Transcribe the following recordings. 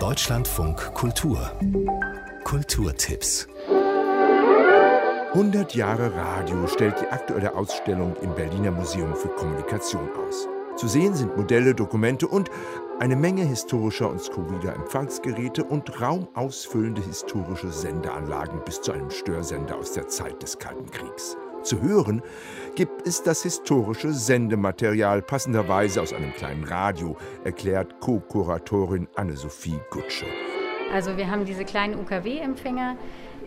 Deutschlandfunk Kultur Kulturtipps 100 Jahre Radio stellt die aktuelle Ausstellung im Berliner Museum für Kommunikation aus. Zu sehen sind Modelle, Dokumente und eine Menge historischer und skurriler Empfangsgeräte und raumausfüllende historische Sendeanlagen bis zu einem Störsender aus der Zeit des Kalten Kriegs. Zu hören gibt es das historische Sendematerial, passenderweise aus einem kleinen Radio, erklärt Co-Kuratorin Anne-Sophie Gutsche. Also wir haben diese kleinen UKW-Empfänger.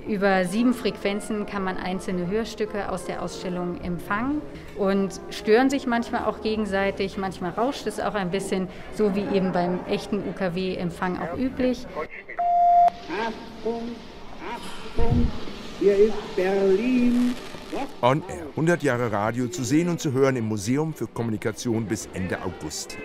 Über sieben Frequenzen kann man einzelne Hörstücke aus der Ausstellung empfangen und stören sich manchmal auch gegenseitig. Manchmal rauscht es auch ein bisschen, so wie eben beim echten UKW-Empfang auch üblich. Achtung, Achtung, hier ist Berlin. On Air, 100 Jahre Radio zu sehen und zu hören im Museum für Kommunikation bis Ende August.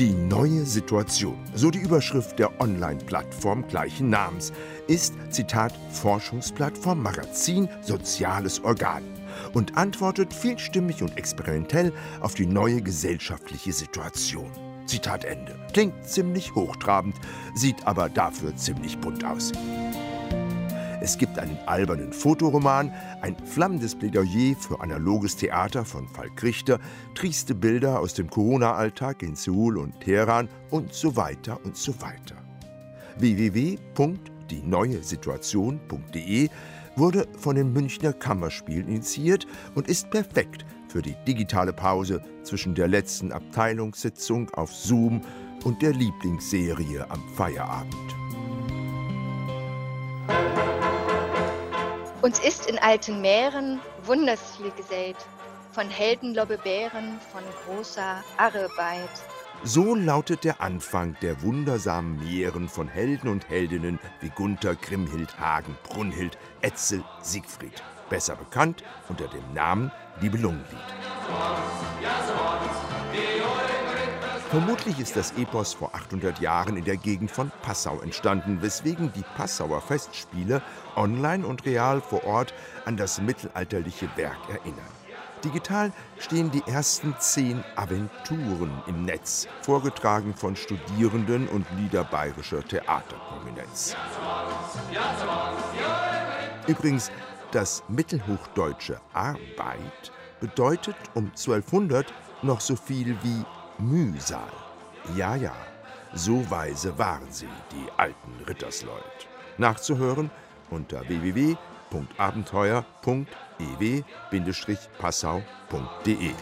Die neue Situation, so die Überschrift der Online-Plattform gleichen Namens, ist, Zitat, Forschungsplattform, Magazin, soziales Organ und antwortet vielstimmig und experimentell auf die neue gesellschaftliche Situation. Zitat Ende. Klingt ziemlich hochtrabend, sieht aber dafür ziemlich bunt aus. Es gibt einen albernen Fotoroman, ein flammendes Plädoyer für analoges Theater von Falk Richter, trieste Bilder aus dem Corona-Alltag in Seoul und Teheran und so weiter und so weiter. www.dieneuesituation.de wurde von den Münchner Kammerspielen initiiert und ist perfekt für die digitale Pause zwischen der letzten Abteilungssitzung auf Zoom und der Lieblingsserie am Feierabend. Uns ist in alten Meeren wunders viel gesät, von Heldenlobbebären, von großer Arbeit. So lautet der Anfang der wundersamen Meeren von Helden und Heldinnen wie Gunther, Grimhild, Hagen, Brunhild, Etzel, Siegfried. Besser bekannt unter dem Namen Nibelungenlied. Vermutlich ist das Epos vor 800 Jahren in der Gegend von Passau entstanden, weswegen die Passauer Festspiele online und real vor Ort an das mittelalterliche Werk erinnern. Digital stehen die ersten zehn Aventuren im Netz, vorgetragen von Studierenden und niederbayerischer Theaterprominenz. Übrigens, das mittelhochdeutsche Arbeit bedeutet um 1200 noch so viel wie Mühsal. Ja, ja, so weise waren sie, die alten Rittersleut. Nachzuhören unter www.abenteuer.ew-passau.de.